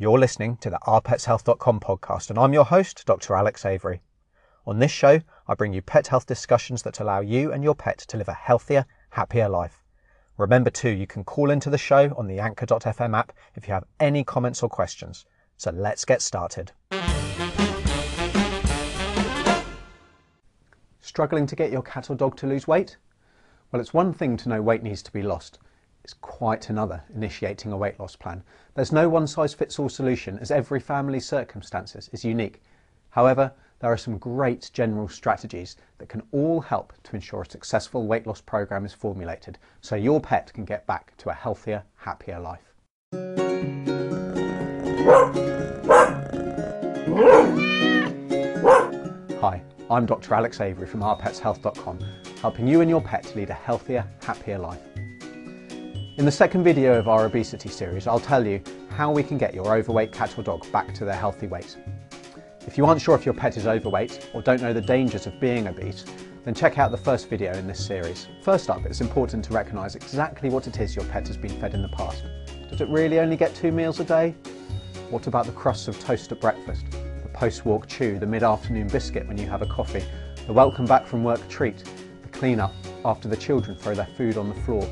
You're listening to the ourpetshealth.com podcast, and I'm your host, Dr. Alex Avery. On this show, I bring you pet health discussions that allow you and your pet to live a healthier, happier life. Remember, too, you can call into the show on the Anchor.fm app if you have any comments or questions. So let's get started. Struggling to get your cat or dog to lose weight? Well, it's one thing to know weight needs to be lost. It's quite another initiating a weight loss plan. There's no one size fits all solution as every family's circumstances is unique. However, there are some great general strategies that can all help to ensure a successful weight loss program is formulated so your pet can get back to a healthier, happier life. Hi, I'm Dr. Alex Avery from ourpetshealth.com, helping you and your pet lead a healthier, happier life. In the second video of our obesity series, I'll tell you how we can get your overweight cat or dog back to their healthy weight. If you aren't sure if your pet is overweight or don't know the dangers of being obese, then check out the first video in this series. First up, it's important to recognise exactly what it is your pet has been fed in the past. Does it really only get two meals a day? What about the crusts of toast at breakfast? The post-walk chew, the mid-afternoon biscuit when you have a coffee, the welcome back from work treat, the clean-up after the children throw their food on the floor,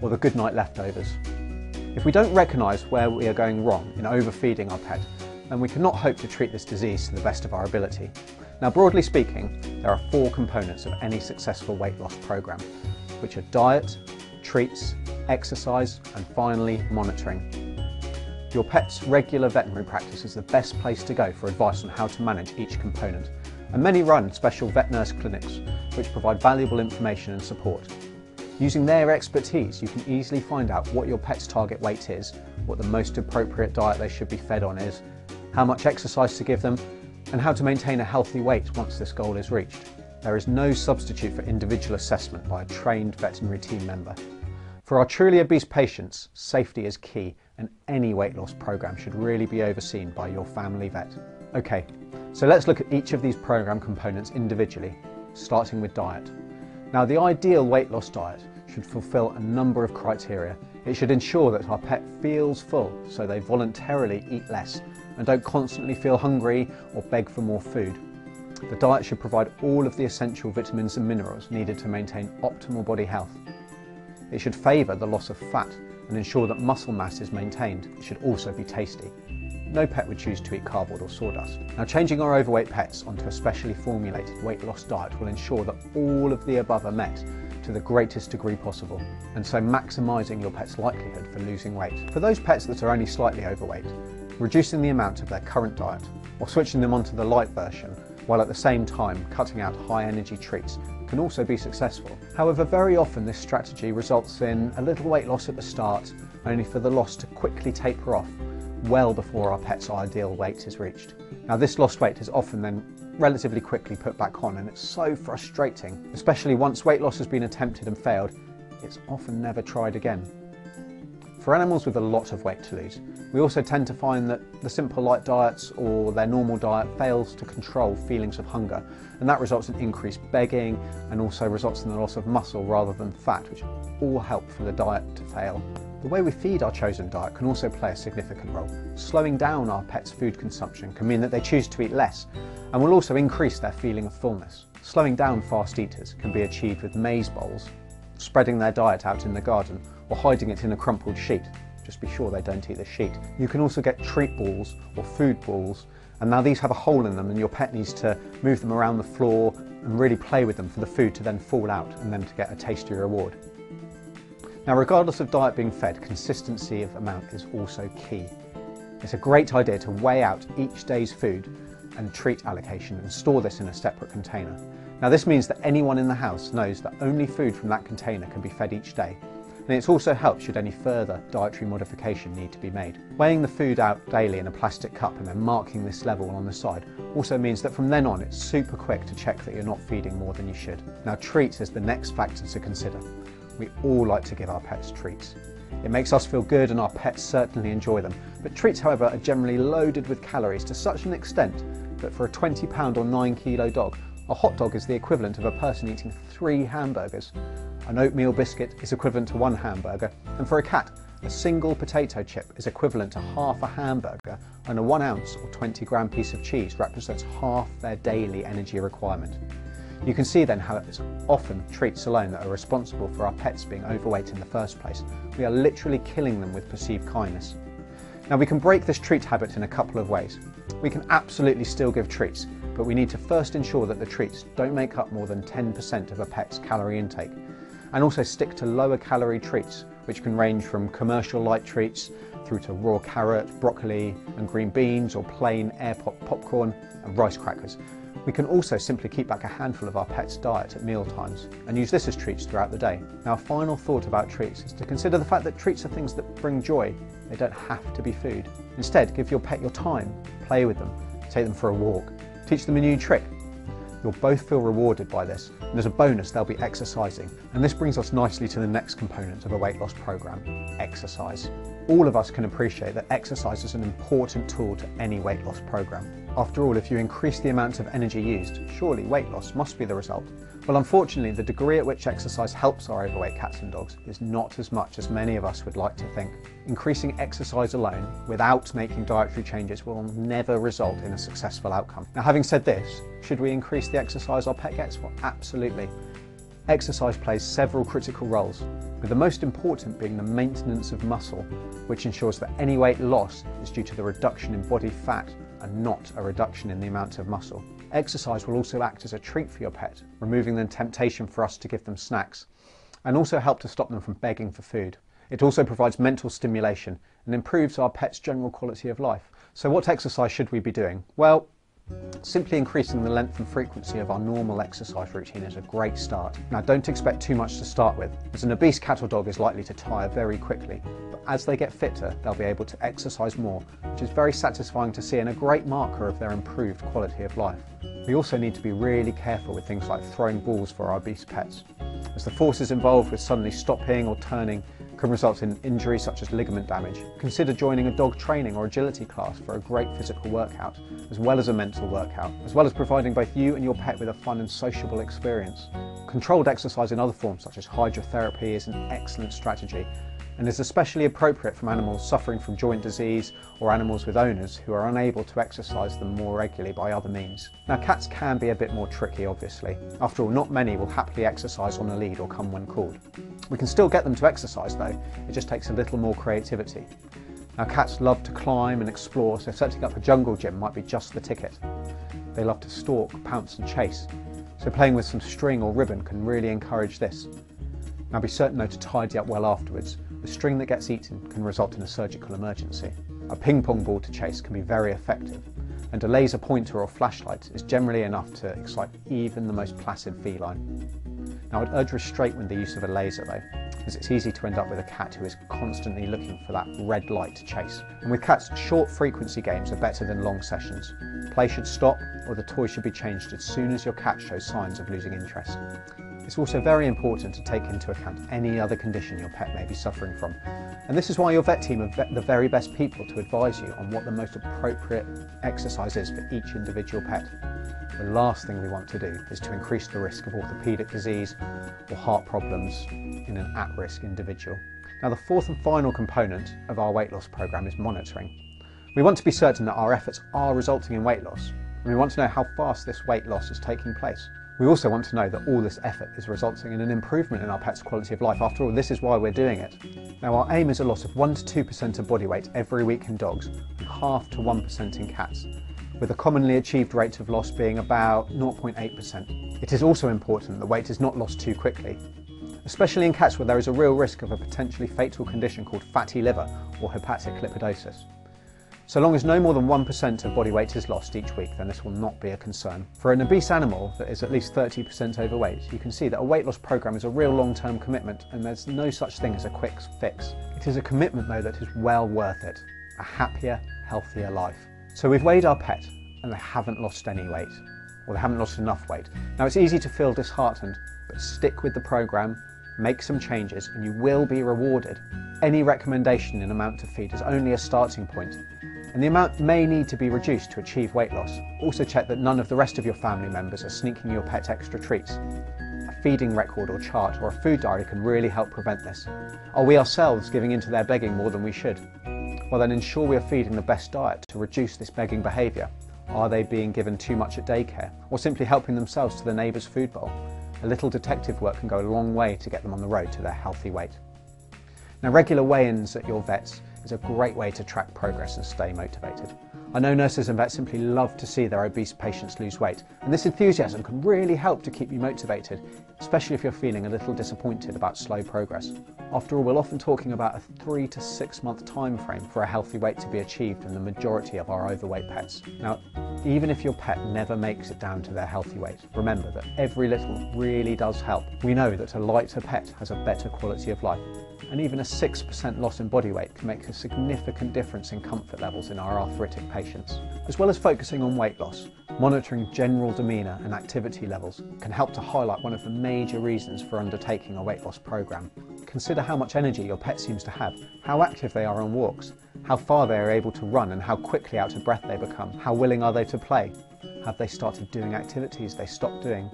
or the goodnight leftovers. If we don't recognise where we are going wrong in overfeeding our pet, then we cannot hope to treat this disease to the best of our ability. Now, broadly speaking, there are four components of any successful weight loss program, which are diet, treats, exercise, and finally, monitoring. Your pet's regular veterinary practice is the best place to go for advice on how to manage each component, and many run special vet nurse clinics which provide valuable information and support. Using their expertise, you can easily find out what your pet's target weight is, what the most appropriate diet they should be fed on is, how much exercise to give them, and how to maintain a healthy weight once this goal is reached. There is no substitute for individual assessment by a trained veterinary team member. For our truly obese patients, safety is key and any weight loss program should really be overseen by your family vet. Okay, so let's look at each of these program components individually, starting with diet. Now the ideal weight loss diet should fulfill a number of criteria. It should ensure that our pet feels full so they voluntarily eat less and don't constantly feel hungry or beg for more food. The diet should provide all of the essential vitamins and minerals needed to maintain optimal body health. It should favour the loss of fat and ensure that muscle mass is maintained. It should also be tasty. No pet would choose to eat cardboard or sawdust. Now changing our overweight pets onto a specially formulated weight loss diet will ensure that all of the above are met to the greatest degree possible, and so maximising your pet's likelihood for losing weight. For those pets that are only slightly overweight, reducing the amount of their current diet or switching them onto the light version while at the same time cutting out high energy treats can also be successful. However, very often this strategy results in a little weight loss at the start, only for the loss to quickly taper off well before our pet's ideal weight is reached. Now this lost weight is often then relatively quickly put back on and it's so frustrating, especially once weight loss has been attempted and failed, it's often never tried again. For animals with a lot of weight to lose, we also tend to find that the simple light diets or their normal diet fails to control feelings of hunger, and that results in increased begging and also results in the loss of muscle rather than fat, which all help for the diet to fail. The way we feed our chosen diet can also play a significant role. Slowing down our pet's food consumption can mean that they choose to eat less and will also increase their feeling of fullness. Slowing down fast eaters can be achieved with maze bowls, spreading their diet out in the garden or hiding it in a crumpled sheet. Just be sure they don't eat the sheet. You can also get treat balls or food balls and now these have a hole in them and your pet needs to move them around the floor and really play with them for the food to then fall out and then to get a tasty reward. Now regardless of diet being fed, consistency of amount is also key. It's a great idea to weigh out each day's food and treat allocation and store this in a separate container. Now this means that anyone in the house knows that only food from that container can be fed each day and it's also helped should any further dietary modification need to be made. Weighing the food out daily in a plastic cup and then marking this level on the side also means that from then on it's super quick to check that you're not feeding more than you should. Now treats is the next factor to consider. We all like to give our pets treats. It makes us feel good and our pets certainly enjoy them. But treats, however, are generally loaded with calories to such an extent that for a 20 pound or 9 kilo dog, a hot dog is the equivalent of a person eating three hamburgers. An oatmeal biscuit is equivalent to one hamburger, and for a cat, A single potato chip is equivalent to half a hamburger and a 1 ounce or 20 gram piece of cheese represents half their daily energy requirement. You can see then how it's often treats alone that are responsible for our pets being overweight in the first place. We are literally killing them with perceived kindness. Now we can break this treat habit in a couple of ways. We can absolutely still give treats, but we need to first ensure that the treats don't make up more than 10% of a pet's calorie intake. And also stick to lower calorie treats, which can range from commercial light treats through to raw carrot, broccoli and green beans or plain air pop popcorn and rice crackers. We can also simply keep back a handful of our pet's diet at meal times and use this as treats throughout the day. Now a final thought about treats is to consider the fact that treats are things that bring joy. They don't have to be food. Instead, give your pet your time, play with them, take them for a walk, teach them a new trick. You'll both feel rewarded by this, and as a bonus, they'll be exercising. And this brings us nicely to the next component of a weight loss program, exercise. All of us can appreciate that exercise is an important tool to any weight loss program. After all, if you increase the amount of energy used, surely weight loss must be the result. Well, unfortunately, the degree at which exercise helps our overweight cats and dogs is not as much as many of us would like to think. Increasing exercise alone, without making dietary changes, will never result in a successful outcome. Now, having said this, should we increase the exercise our pet gets? Well, absolutely. Exercise plays several critical roles, with the most important being the maintenance of muscle, which ensures that any weight loss is due to the reduction in body fat and not a reduction in the amount of muscle. Exercise will also act as a treat for your pet, removing the temptation for us to give them snacks, and also help to stop them from begging for food. It also provides mental stimulation and improves our pet's general quality of life. So what exercise should we be doing? Well, Simply increasing the length and frequency of our normal exercise routine is a great start. Now don't expect too much to start with, as an obese cat or dog is likely to tire very quickly, but as they get fitter they'll be able to exercise more, which is very satisfying to see and a great marker of their improved quality of life. We also need to be really careful with things like throwing balls for our obese pets, as the forces involved with suddenly stopping or turning can result in injuries such as ligament damage. Consider joining a dog training or agility class for a great physical workout, as well as a mental workout, as well as providing both you and your pet with a fun and sociable experience. Controlled exercise in other forms such as hydrotherapy is an excellent strategy and is especially appropriate from animals suffering from joint disease or animals with owners who are unable to exercise them more regularly by other means. Now cats can be a bit more tricky obviously. After all, not many will happily exercise on a lead or come when called. We can still get them to exercise though, it just takes a little more creativity. Now cats love to climb and explore, so setting up a jungle gym might be just the ticket. They love to stalk, pounce and chase, so playing with some string or ribbon can really encourage this. Now be certain though to tidy up well afterwards. The string that gets eaten can result in a surgical emergency. A ping pong ball to chase can be very effective, and a laser pointer or flashlight is generally enough to excite even the most placid feline. Now I'd urge restraint with the use of a laser though, as it's easy to end up with a cat who is constantly looking for that red light to chase. And with cats, short frequency games are better than long sessions. Play should stop or the toy should be changed as soon as your cat shows signs of losing interest. It's also very important to take into account any other condition your pet may be suffering from. And this is why your vet team are the very best people to advise you on what the most appropriate exercise is for each individual pet. The last thing we want to do is to increase the risk of orthopaedic disease or heart problems in an at-risk individual. Now the fourth and final component of our weight loss program is monitoring. We want to be certain that our efforts are resulting in weight loss and we want to know how fast this weight loss is taking place. We also want to know that all this effort is resulting in an improvement in our pet's quality of life. After all, this is why we're doing it. Now, our aim is a loss of 1 to 2% of body weight every week in dogs and half to 1% in cats, with a commonly achieved rate of loss being about 0.8%. It is also important that weight is not lost too quickly, especially in cats where there is a real risk of a potentially fatal condition called fatty liver or hepatic lipidosis. So long as no more than 1% of body weight is lost each week, then this will not be a concern. For an obese animal that is at least 30% overweight, you can see that a weight loss program is a real long-term commitment and there's no such thing as a quick fix. It is a commitment though that is well worth it. A happier, healthier life. So we've weighed our pet and they haven't lost any weight, or they haven't lost enough weight. Now it's easy to feel disheartened, but stick with the program, make some changes and you will be rewarded. Any recommendation in amount to feed is only a starting point and the amount may need to be reduced to achieve weight loss. Also check that none of the rest of your family members are sneaking your pet extra treats. A feeding record or chart or a food diary can really help prevent this. Are we ourselves giving into their begging more than we should? Well then ensure we are feeding the best diet to reduce this begging behaviour. Are they being given too much at daycare or simply helping themselves to the neighbour's food bowl? A little detective work can go a long way to get them on the road to their healthy weight. Now regular weigh-ins at your vets is a great way to track progress and stay motivated. I know nurses and vets simply love to see their obese patients lose weight, and this enthusiasm can really help to keep you motivated, especially if you're feeling a little disappointed about slow progress. After all, we're often talking about a three to six month time frame for a healthy weight to be achieved in the majority of our overweight pets. Now, even if your pet never makes it down to their healthy weight, remember that every little really does help. We know that a lighter pet has a better quality of life, and even a 6% loss in body weight can make a significant difference in comfort levels in our arthritic patients. As well as focusing on weight loss, monitoring general demeanour and activity levels can help to highlight one of the major reasons for undertaking a weight loss programme. Consider how much energy your pet seems to have, how active they are on walks, how far they are able to run and how quickly out of breath they become, how willing are they to play, have they started doing activities they stopped doing,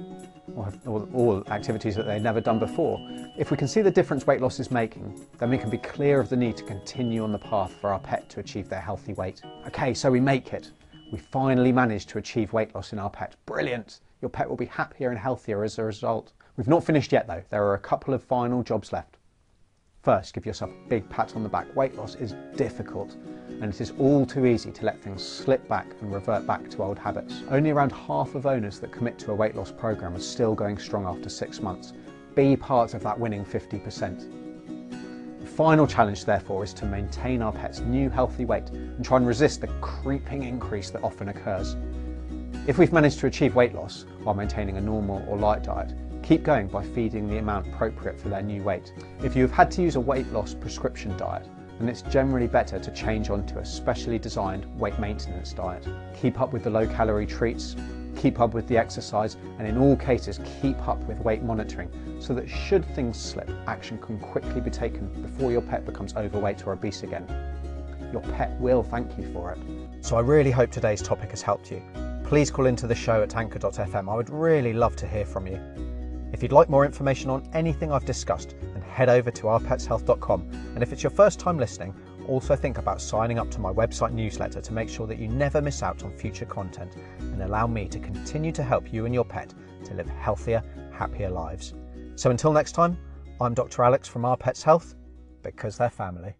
or, or, activities that they've never done before? If we can see the difference weight loss is making, then we can be clear of the need to continue on the path for our pet to achieve their healthy weight. Okay, so we make it. We finally managed to achieve weight loss in our pet. Brilliant! Your pet will be happier and healthier as a result. We've not finished yet though. There are a couple of final jobs left. First, give yourself a big pat on the back. Weight loss is difficult and it is all too easy to let things slip back and revert back to old habits. Only around half of owners that commit to a weight loss program are still going strong after six months. Be part of that winning 50%. The final challenge therefore is to maintain our pet's new healthy weight and try and resist the creeping increase that often occurs. If we've managed to achieve weight loss while maintaining a normal or light diet, keep going by feeding the amount appropriate for their new weight. If you have had to use a weight loss prescription diet, then it's generally better to change onto a specially designed weight maintenance diet. Keep up with the low calorie treats, keep up with the exercise, and in all cases, keep up with weight monitoring so that should things slip, action can quickly be taken before your pet becomes overweight or obese again. Your pet will thank you for it. So I really hope today's topic has helped you. Please call into the show at anchor.fm. I would really love to hear from you. If you'd like more information on anything I've discussed, then head over to ourpetshealth.com. And if it's your first time listening, also think about signing up to my website newsletter to make sure that you never miss out on future content and allow me to continue to help you and your pet to live healthier, happier lives. So until next time, I'm Dr. Alex from Our Pets Health, because they're family.